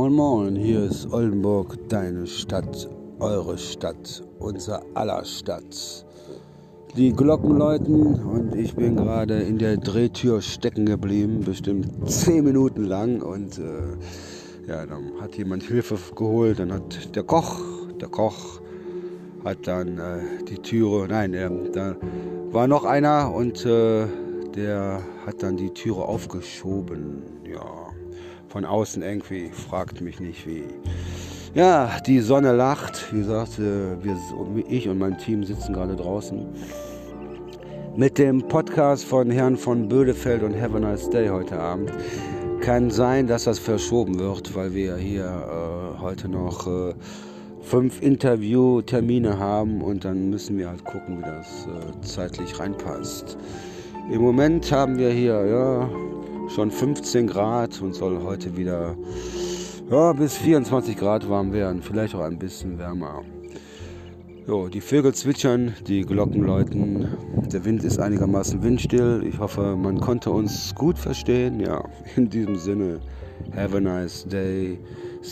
Moin Moin, hier ist Oldenburg, deine Stadt, eure Stadt, unser aller Stadt. Die Glocken läuten und ich bin gerade in der Drehtür stecken geblieben, bestimmt 10 Minuten lang und äh, ja, dann hat jemand Hilfe geholt, dann hat der Koch, der Koch hat dann äh, die Türe, nein, äh, da war noch einer und äh, der hat dann die Türe aufgeschoben, ja von außen irgendwie, fragt mich nicht wie. Ja, die Sonne lacht. Wie gesagt, wir, ich und mein Team sitzen gerade draußen. Mit dem Podcast von Herrn von Bödefeld und Have a Nice Day heute Abend. Kann sein, dass das verschoben wird, weil wir hier äh, heute noch äh, fünf Interviewtermine haben und dann müssen wir halt gucken, wie das äh, zeitlich reinpasst. Im Moment haben wir hier ja, schon 15 Grad und soll heute wieder ja, bis 24 Grad warm werden, vielleicht auch ein bisschen wärmer. Jo, die Vögel zwitschern, die Glocken läuten, der Wind ist einigermaßen windstill. Ich hoffe, man konnte uns gut verstehen. Ja, in diesem Sinne, have a nice day.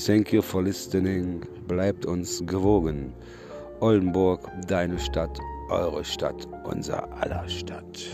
Thank you for listening. Bleibt uns gewogen. Oldenburg, deine Stadt, eure Stadt, unser aller Stadt.